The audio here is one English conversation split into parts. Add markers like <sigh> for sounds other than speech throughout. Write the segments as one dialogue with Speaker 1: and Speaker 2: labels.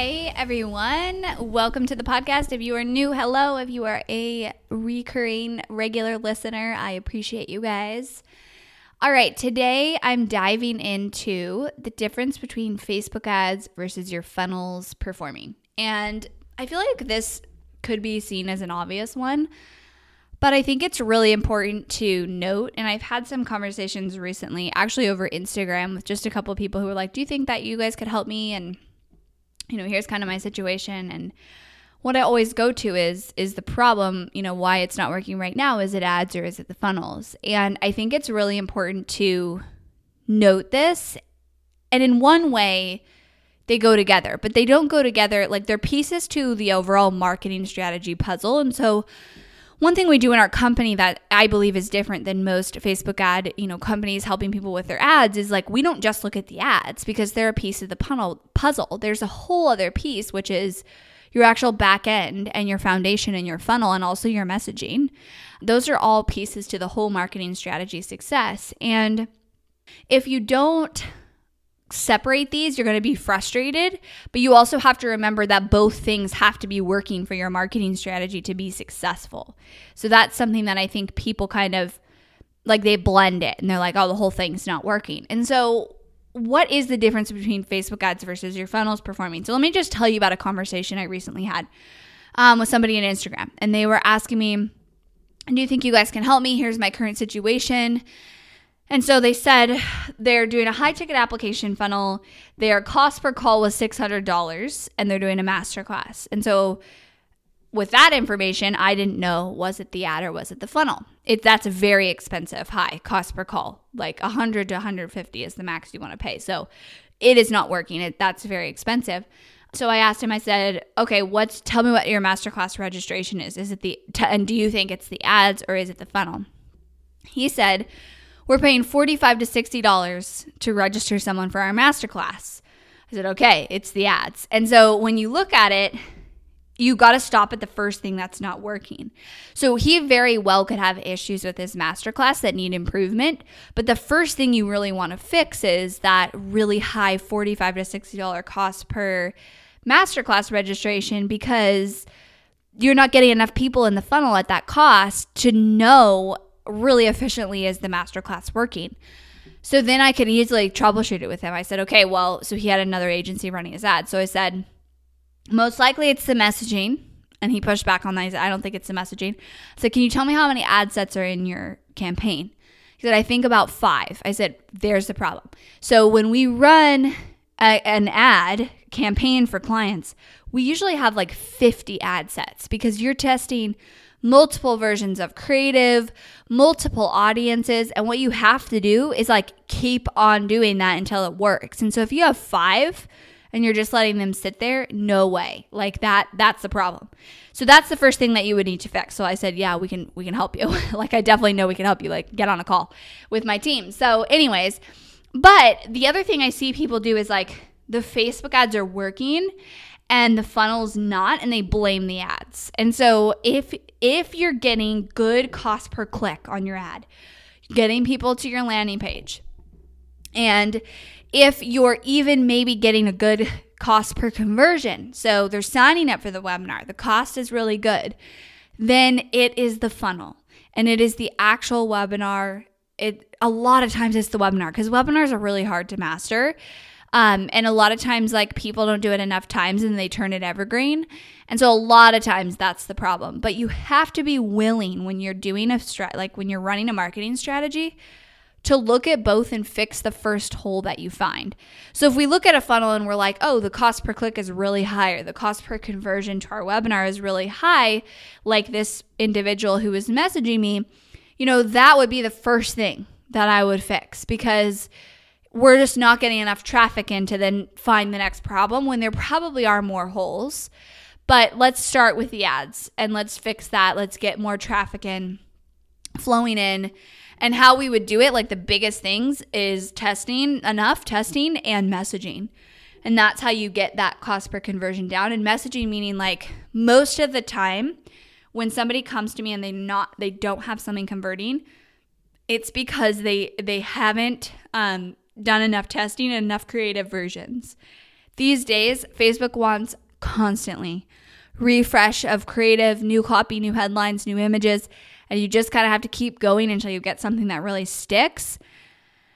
Speaker 1: Hey everyone, welcome to the podcast. If you are new, hello. If you are a recurring regular listener, I appreciate you guys. All right, today I'm diving into the difference between Facebook ads versus your funnels performing. And I feel like this could be seen as an obvious one, but I think it's really important to note. And I've had some conversations recently, actually over Instagram, with just a couple of people who were like, Do you think that you guys could help me? And you know, here's kind of my situation and what I always go to is is the problem, you know, why it's not working right now is it ads or is it the funnels? And I think it's really important to note this. And in one way, they go together, but they don't go together like they're pieces to the overall marketing strategy puzzle. And so one thing we do in our company that I believe is different than most Facebook ad, you know, companies helping people with their ads is like we don't just look at the ads because they're a piece of the puzzle. There's a whole other piece which is your actual back end and your foundation and your funnel and also your messaging. Those are all pieces to the whole marketing strategy success. And if you don't separate these, you're going to be frustrated. But you also have to remember that both things have to be working for your marketing strategy to be successful. So that's something that I think people kind of like they blend it and they're like, oh, the whole thing's not working. And so, what is the difference between Facebook ads versus your funnels performing? So, let me just tell you about a conversation I recently had um, with somebody on Instagram. And they were asking me, Do you think you guys can help me? Here's my current situation. And so they said they're doing a high ticket application funnel. Their cost per call was $600 and they're doing a masterclass. And so with that information, I didn't know was it the ad or was it the funnel. It that's a very expensive, high cost per call. Like 100 to 150 is the max you want to pay. So it is not working. It that's very expensive. So I asked him. I said, "Okay, what's tell me what your masterclass registration is? Is it the and do you think it's the ads or is it the funnel?" He said, we're paying 45 to $60 to register someone for our masterclass. I said, okay, it's the ads. And so when you look at it, you got to stop at the first thing that's not working. So he very well could have issues with his masterclass that need improvement, but the first thing you really want to fix is that really high 45 to $60 cost per masterclass registration because you're not getting enough people in the funnel at that cost to know really efficiently is the masterclass working? So then I could easily troubleshoot it with him. I said, okay, well, so he had another agency running his ad. So I said, most likely it's the messaging. And he pushed back on that. He said, I don't think it's the messaging. So can you tell me how many ad sets are in your campaign? He said, I think about five. I said, there's the problem. So when we run a, an ad campaign for clients, we usually have like 50 ad sets because you're testing multiple versions of creative, multiple audiences. And what you have to do is like keep on doing that until it works. And so if you have five, and you're just letting them sit there no way like that that's the problem so that's the first thing that you would need to fix so i said yeah we can we can help you <laughs> like i definitely know we can help you like get on a call with my team so anyways but the other thing i see people do is like the facebook ads are working and the funnel's not and they blame the ads. And so if if you're getting good cost per click on your ad, getting people to your landing page, and if you're even maybe getting a good cost per conversion, so they're signing up for the webinar, the cost is really good, then it is the funnel and it is the actual webinar. It a lot of times it's the webinar because webinars are really hard to master Um, and a lot of times, like people don't do it enough times and they turn it evergreen. And so a lot of times that's the problem. But you have to be willing when you're doing a strat, like when you're running a marketing strategy, to look at both and fix the first hole that you find. So if we look at a funnel and we're like, oh, the cost per click is really high, or the cost per conversion to our webinar is really high, like this individual who was messaging me, you know, that would be the first thing that I would fix because we're just not getting enough traffic in to then find the next problem when there probably are more holes. But let's start with the ads and let's fix that. Let's get more traffic in, flowing in. And how we would do it, like the biggest things, is testing enough, testing and messaging. And that's how you get that cost per conversion down. And messaging meaning like most of the time when somebody comes to me and they not they don't have something converting, it's because they they haven't um, done enough testing and enough creative versions. These days, Facebook wants constantly refresh of creative, new copy, new headlines, new images, and you just kind of have to keep going until you get something that really sticks.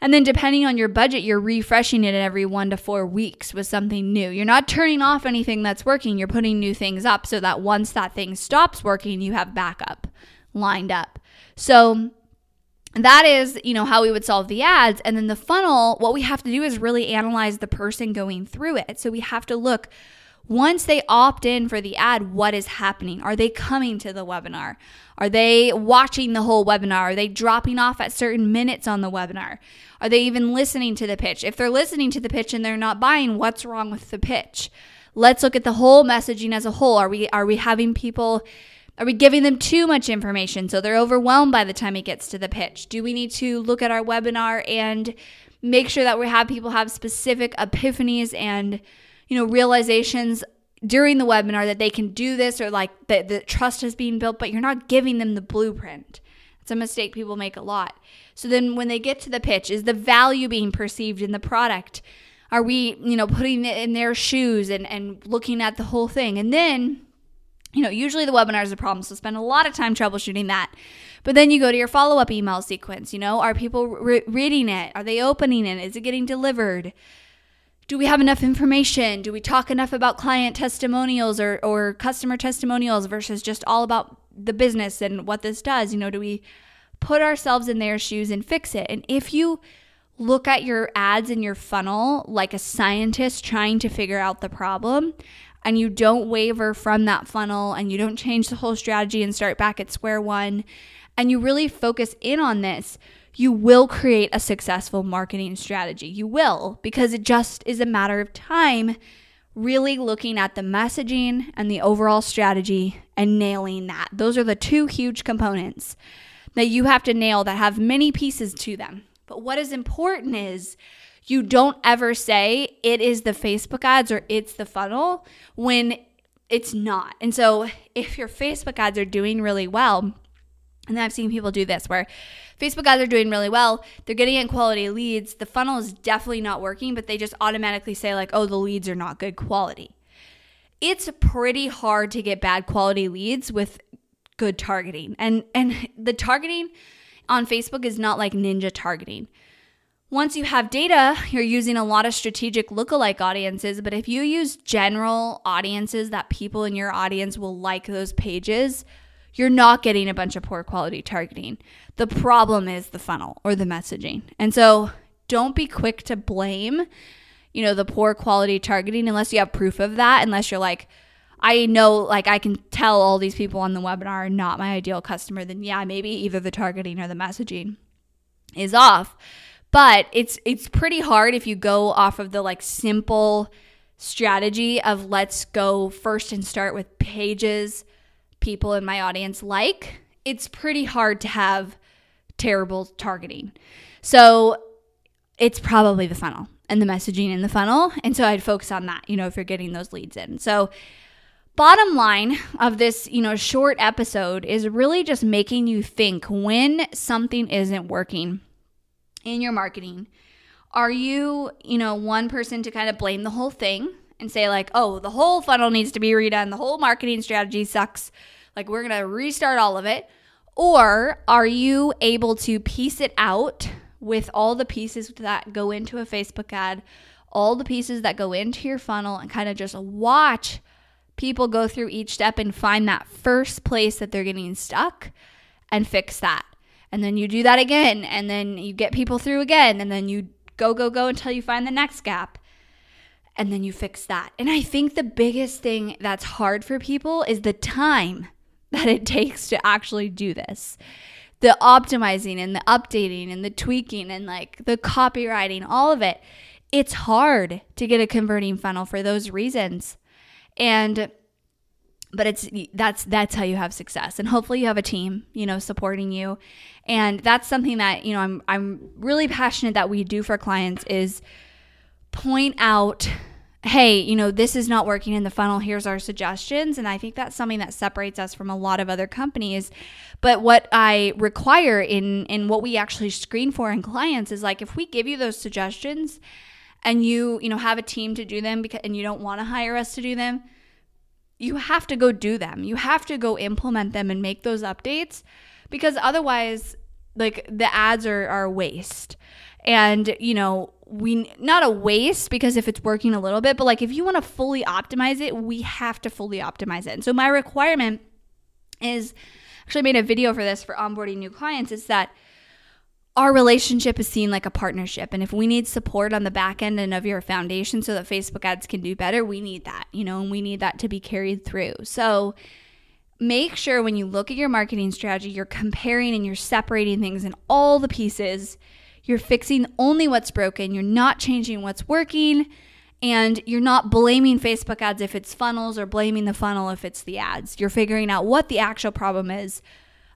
Speaker 1: And then, depending on your budget, you're refreshing it every one to four weeks with something new. You're not turning off anything that's working, you're putting new things up so that once that thing stops working, you have backup lined up. So, that is, you know, how we would solve the ads. And then the funnel, what we have to do is really analyze the person going through it. So we have to look once they opt in for the ad, what is happening? Are they coming to the webinar? Are they watching the whole webinar? Are they dropping off at certain minutes on the webinar? Are they even listening to the pitch? If they're listening to the pitch and they're not buying, what's wrong with the pitch? Let's look at the whole messaging as a whole. Are we are we having people are we giving them too much information so they're overwhelmed by the time it gets to the pitch? Do we need to look at our webinar and make sure that we have people have specific epiphanies and you know realizations during the webinar that they can do this or like that the trust is being built, but you're not giving them the blueprint. It's a mistake people make a lot. So then when they get to the pitch, is the value being perceived in the product? Are we, you know, putting it in their shoes and, and looking at the whole thing? And then you know, usually the webinar is a problem, so spend a lot of time troubleshooting that. But then you go to your follow up email sequence. You know, are people re- reading it? Are they opening it? Is it getting delivered? Do we have enough information? Do we talk enough about client testimonials or, or customer testimonials versus just all about the business and what this does? You know, do we put ourselves in their shoes and fix it? And if you look at your ads and your funnel like a scientist trying to figure out the problem, and you don't waver from that funnel and you don't change the whole strategy and start back at square one and you really focus in on this, you will create a successful marketing strategy. You will, because it just is a matter of time really looking at the messaging and the overall strategy and nailing that. Those are the two huge components that you have to nail that have many pieces to them. But what is important is you don't ever say it is the Facebook ads or it's the funnel when it's not. And so if your Facebook ads are doing really well, and I've seen people do this where Facebook ads are doing really well, they're getting in quality leads, the funnel is definitely not working, but they just automatically say, like, oh, the leads are not good quality. It's pretty hard to get bad quality leads with good targeting. And and <laughs> the targeting on Facebook is not like ninja targeting once you have data, you're using a lot of strategic lookalike audiences. But if you use general audiences that people in your audience will like those pages, you're not getting a bunch of poor quality targeting. The problem is the funnel or the messaging. And so don't be quick to blame, you know, the poor quality targeting unless you have proof of that, unless you're like, I know, like, I can tell all these people on the webinar are not my ideal customer, then yeah, maybe either the targeting or the messaging is off. But it's it's pretty hard if you go off of the like simple strategy of let's go first and start with pages people in my audience like. It's pretty hard to have terrible targeting. So it's probably the funnel and the messaging in the funnel. And so I'd focus on that, you know, if you're getting those leads in. So bottom line of this, you know, short episode is really just making you think when something isn't working in your marketing, are you, you know, one person to kind of blame the whole thing and say, like, oh, the whole funnel needs to be redone, the whole marketing strategy sucks, like, we're to restart all of it? Or are you able to piece it out with all the pieces that go into a Facebook ad, all the pieces that go into your funnel, and kind of just watch people go through each step and find that first place that they're getting stuck and fix that. And then you do that again, and then you get people through again, and then you go, go, go until you find the next gap. And then you fix that. And I think the biggest thing that's hard for people is the time <laughs> that it takes to actually do this. The optimizing and the updating and the tweaking and like the copywriting, all of it. It's hard to get a converting funnel for those reasons. And but it's that's that's how you have success. And hopefully you have a team you know supporting you. And that's something that you know i'm i'm really passionate that we do for clients is point out hey you know this is not working in the funnel. Here's our suggestions. And i think that's something that separates us from a lot of other companies. But what i require in in what we actually screen for in clients is like if we give you those suggestions and you you know have a team to do them because and you don't want to hire us to do them you have to go do them. You have to go implement them and make those updates because otherwise like the ads are are a waste. And you know, we not a waste because if it's working a little bit, but like if you want to fully optimize it, we have to fully optimize it. And so my requirement is actually I made a video for this for onboarding new clients is that our relationship is seen like a partnership. And if we need support on the back end and of your foundation so that Facebook ads can do better, we need that, you know, and we need that to be carried through. So make sure when you look at your marketing strategy, you're comparing and you're separating things in all the pieces. You're fixing only what's broken, you're not changing what's working. And you're not blaming Facebook ads if it's funnels or blaming the funnel if it's the ads. You're figuring out what the actual problem is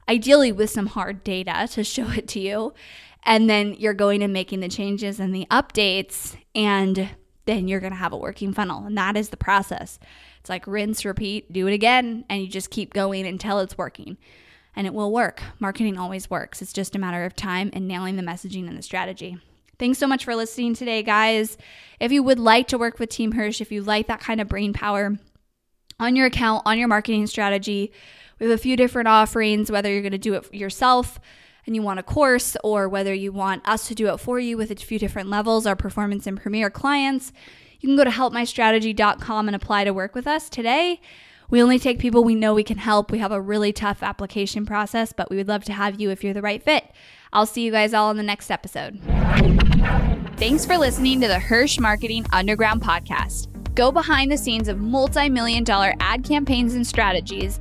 Speaker 1: ideally with some hard data to show it to you. And then you're going and making the changes and the updates, and then you're going to have a working funnel. And that is the process. It's like rinse, repeat, do it again, and you just keep going until it's working. And it will work. Marketing always works. It's just a matter of time and nailing the messaging and the strategy. Thanks so much for listening today, guys. If you would like to work with Team Hirsch, if you like that kind of brain power on your account, on your marketing strategy, we have a few different offerings, whether you're going to do it yourself and you want a course, or whether you want us to do it for you with a few different levels, our performance and premier clients. You can go to helpmystrategy.com and apply to work with us today. We only take people we know we can help. We have a really tough application process, but we would love to have you if you're the right fit. I'll see you guys all in the next episode. Thanks for listening to the Hirsch Marketing Underground podcast. Go behind the scenes of multi million dollar ad campaigns and strategies